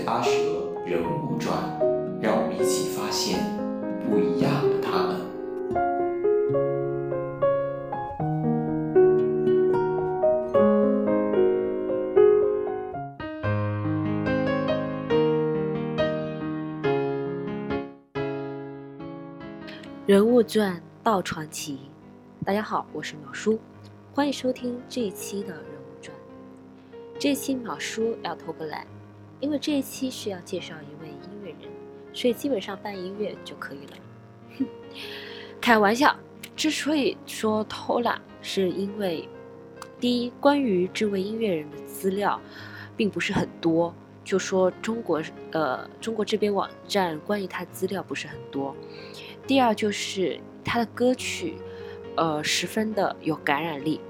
八蛇人物传，让我们一起发现不一样的他们。人物传道传奇，大家好，我是淼叔，欢迎收听这一期的人物传。这期淼叔要偷个懒。因为这一期是要介绍一位音乐人，所以基本上办音乐就可以了。开玩笑，之所以说偷懒，是因为，第一，关于这位音乐人的资料，并不是很多，就说中国，呃，中国这边网站关于他资料不是很多；第二，就是他的歌曲，呃，十分的有感染力，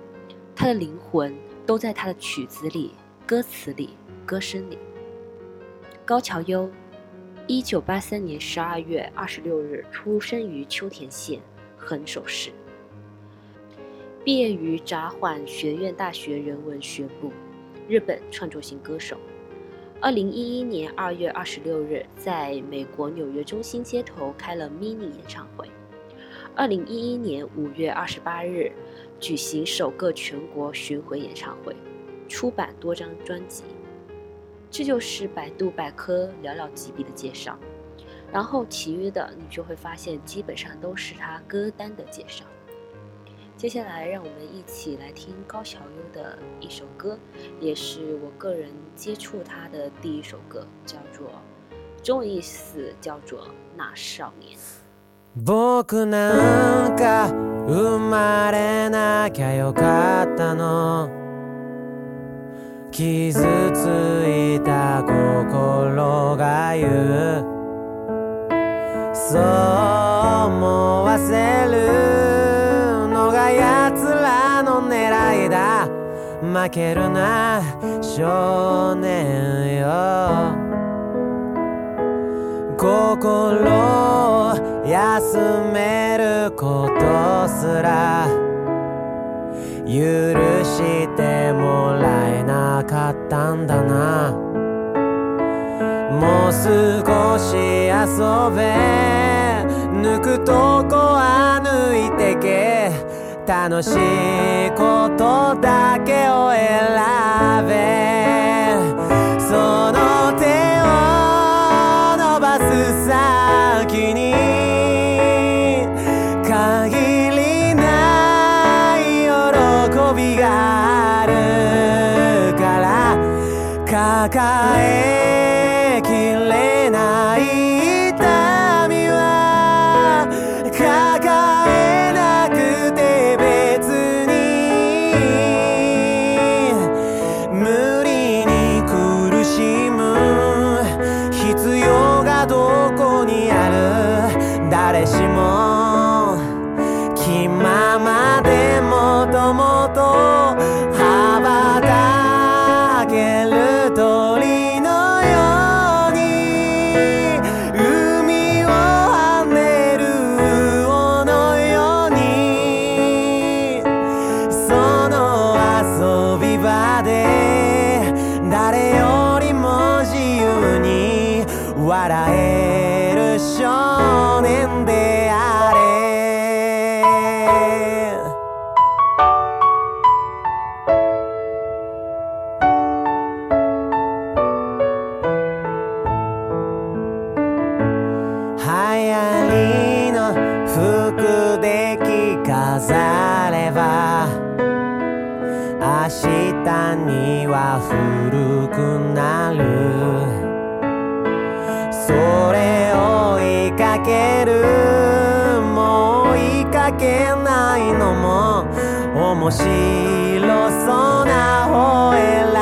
他的灵魂都在他的曲子里、歌词里、歌声里。高桥优，一九八三年十二月二十六日出生于秋田县横手市，毕业于札幌学院大学人文学部，日本创作型歌手。二零一一年二月二十六日，在美国纽约中心街头开了 mini 演唱会。二零一一年五月二十八日，举行首个全国巡回演唱会，出版多张专辑。这就是百度百科寥寥几笔的介绍，然后其余的你就会发现基本上都是他歌单的介绍。接下来让我们一起来听高桥优的一首歌，也是我个人接触他的第一首歌，叫做中文意思叫做《那少年》。傷ついた心が言うそう思わせるのが奴らの狙いだ負けるな少年よ心を休めることすら許してもらえなかったんだなもう少し遊べ抜くとこは抜いてけ楽しいことだけを選べその手 caer. けないのも面白そうな方選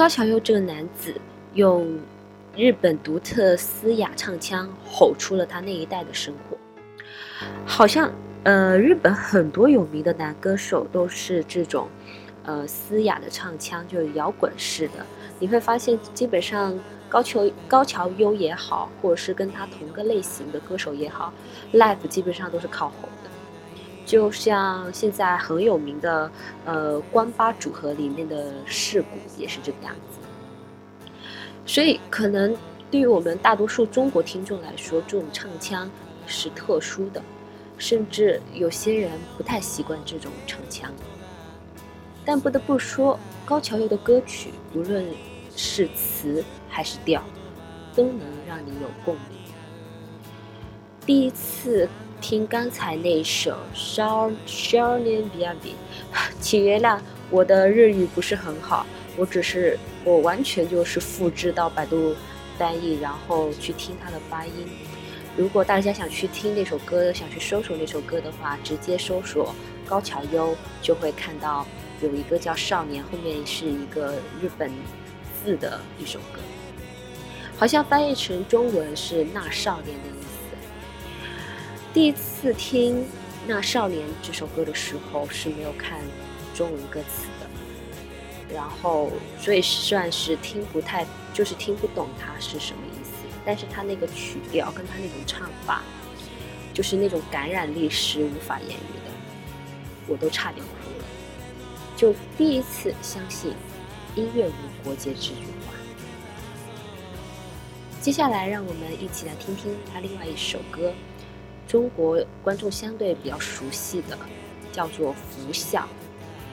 高桥优这个男子用日本独特嘶哑唱腔吼出了他那一代的生活，好像呃，日本很多有名的男歌手都是这种呃嘶哑的唱腔，就是摇滚式的。你会发现，基本上高桥高桥优也好，或者是跟他同个类型的歌手也好，live 基本上都是靠吼的。就像现在很有名的，呃，关八组合里面的世故也是这个样子。所以，可能对于我们大多数中国听众来说，这种唱腔是特殊的，甚至有些人不太习惯这种唱腔。但不得不说，高桥佑的歌曲，无论是词还是调，都能让你有共鸣。第一次。听刚才那首《少少年》B.I.B. 原谅我的日语不是很好，我只是我完全就是复制到百度翻译，然后去听它的发音。如果大家想去听那首歌，想去搜索那首歌的话，直接搜索高桥优就会看到有一个叫《少年》，后面是一个日本字的一首歌，好像翻译成中文是《那少年》的。第一次听《那少年》这首歌的时候是没有看中文歌词的，然后所以算是听不太，就是听不懂它是什么意思。但是它那个曲调跟它那种唱法，就是那种感染力是无法言喻的，我都差点哭了。就第一次相信音乐无国界这句话。接下来让我们一起来听听他另外一首歌。中国观众相对比较熟悉的叫做《佛笑》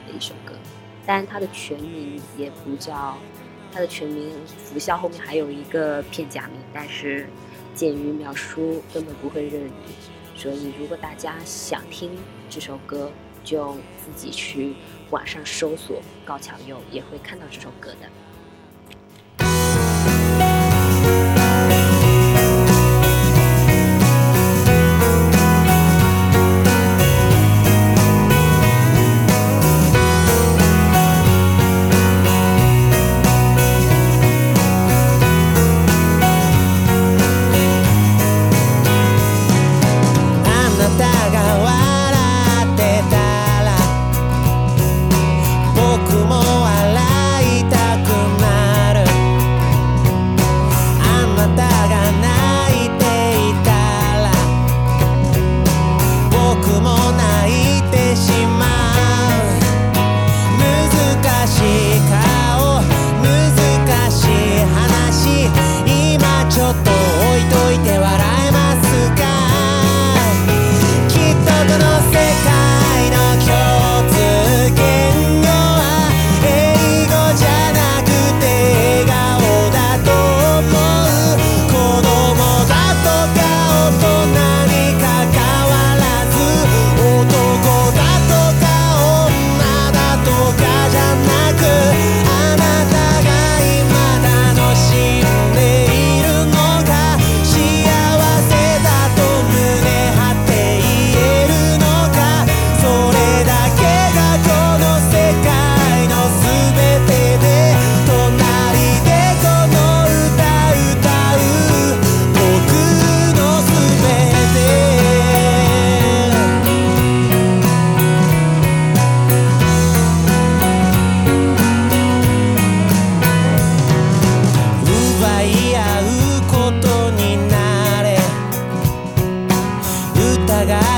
的一首歌，但它的全名也不叫，它的全名《佛笑》后面还有一个片假名，但是鉴于淼叔根本不会认，所以如果大家想听这首歌，就自己去网上搜索，高桥佑，也会看到这首歌的。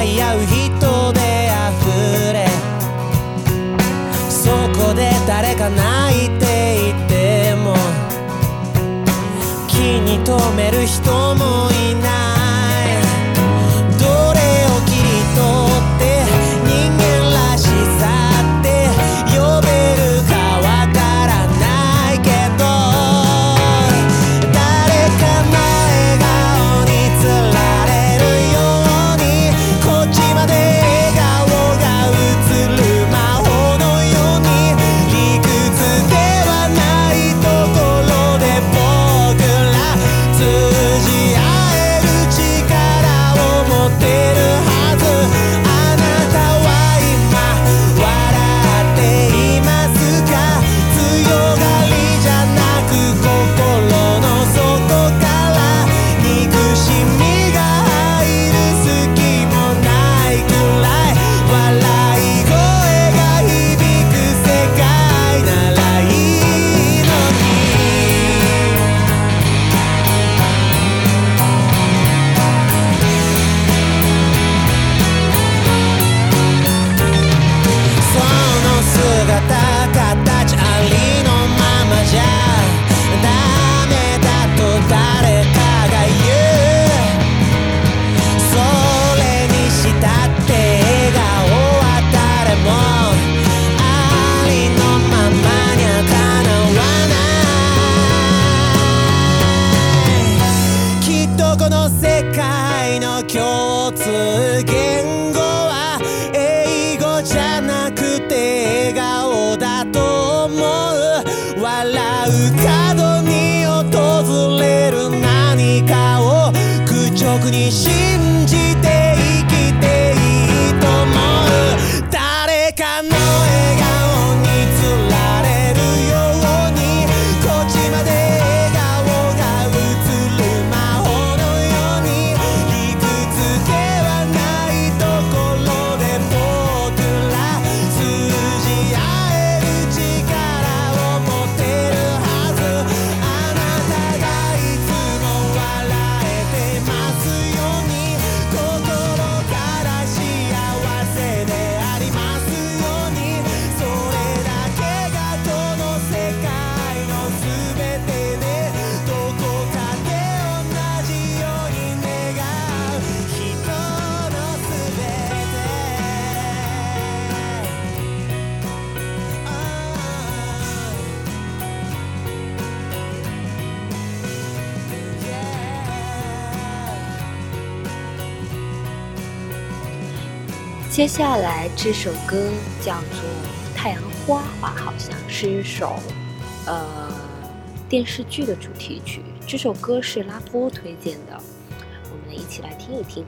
い合う人で溢れそこで誰か泣いていても気に留める人も接下来这首歌叫做《太阳花》吧，好像是一首呃电视剧的主题曲。这首歌是拉夫推荐的，我们一起来听一听。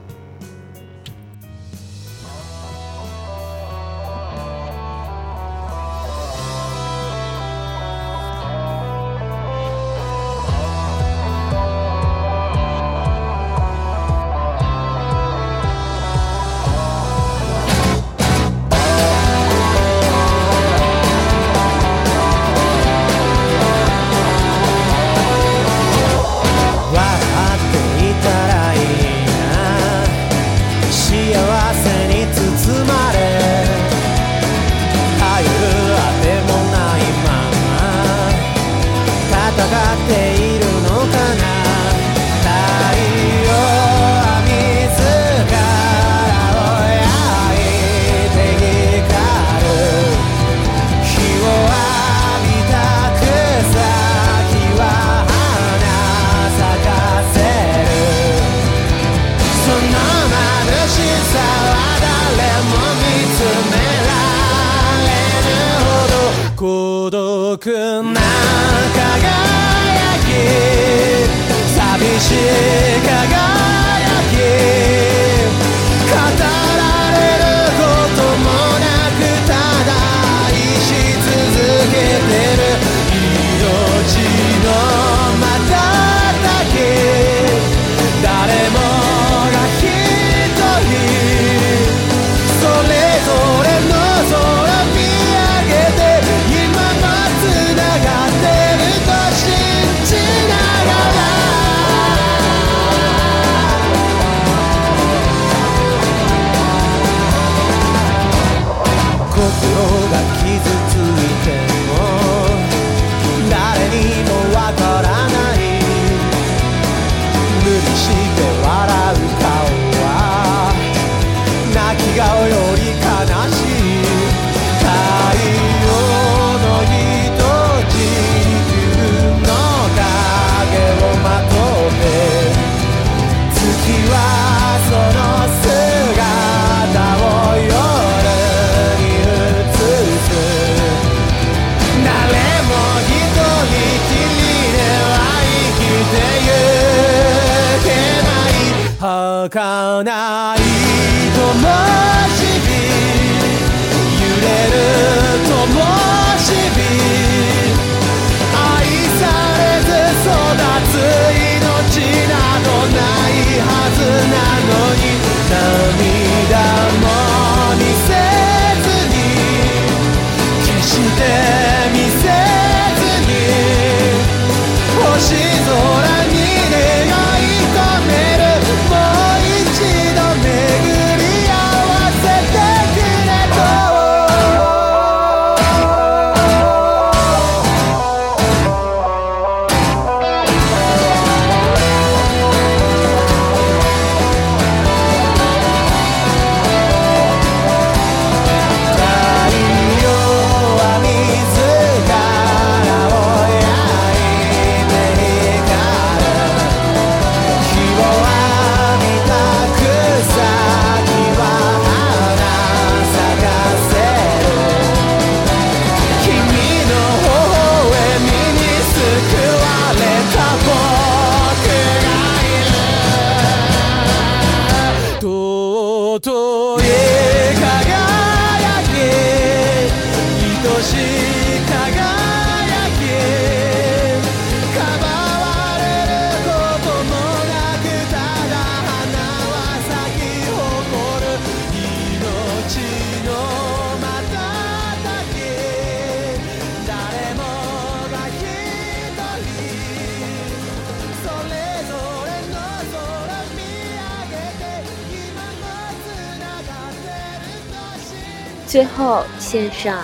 后献上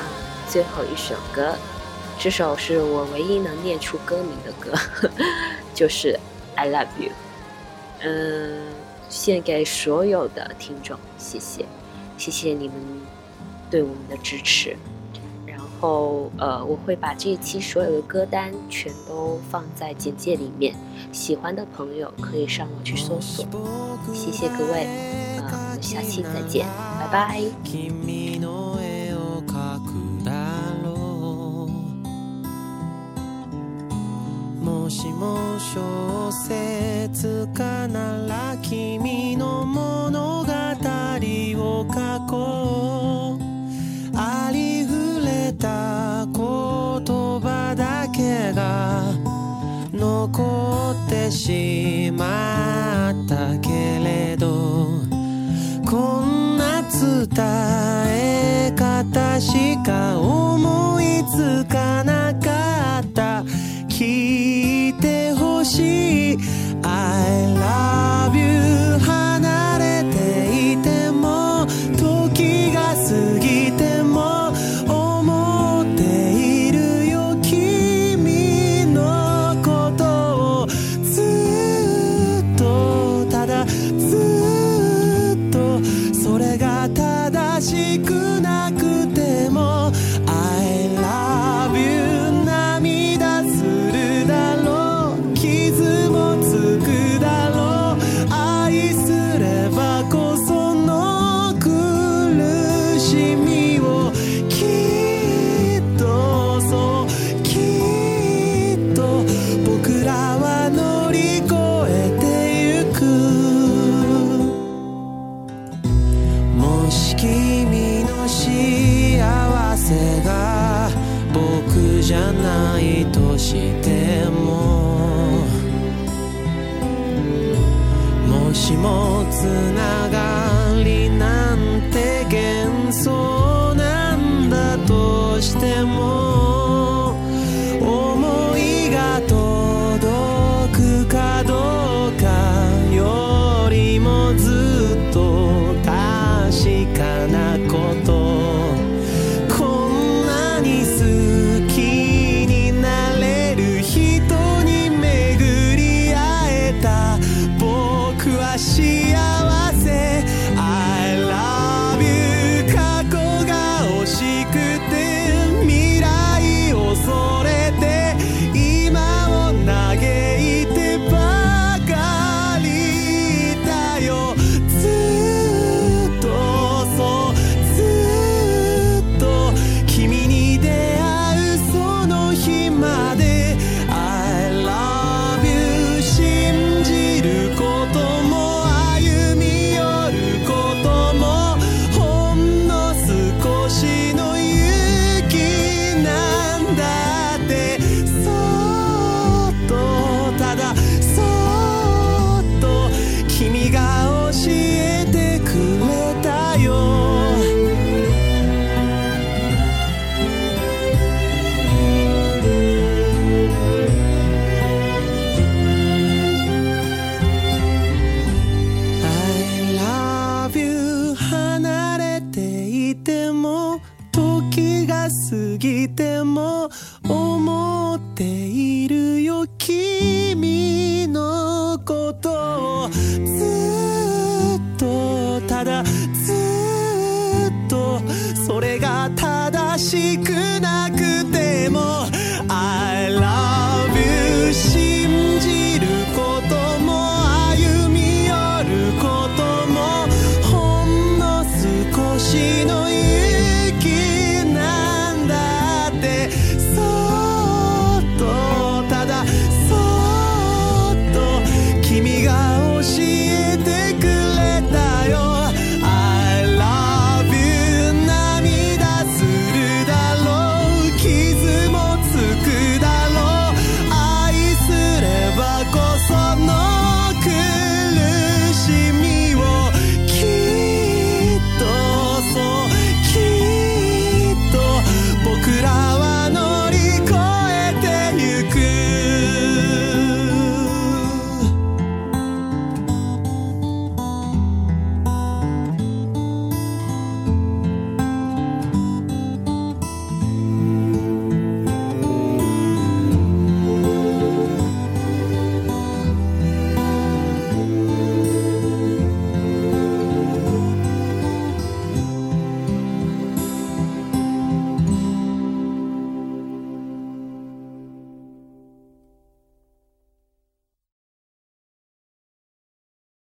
最后一首歌，这首是我唯一能念出歌名的歌，就是 I Love You。嗯，献给所有的听众，谢谢，谢谢你们对我们的支持。然后呃，我会把这一期所有的歌单全都放在简介里面，喜欢的朋友可以上网去搜索。谢谢各位，们下期再见，拜拜。もしも小説家なら君の物語を書こうありふれた言葉だけが残ってしまったけれどこんな伝え方しか思いつかなかった she. I love you.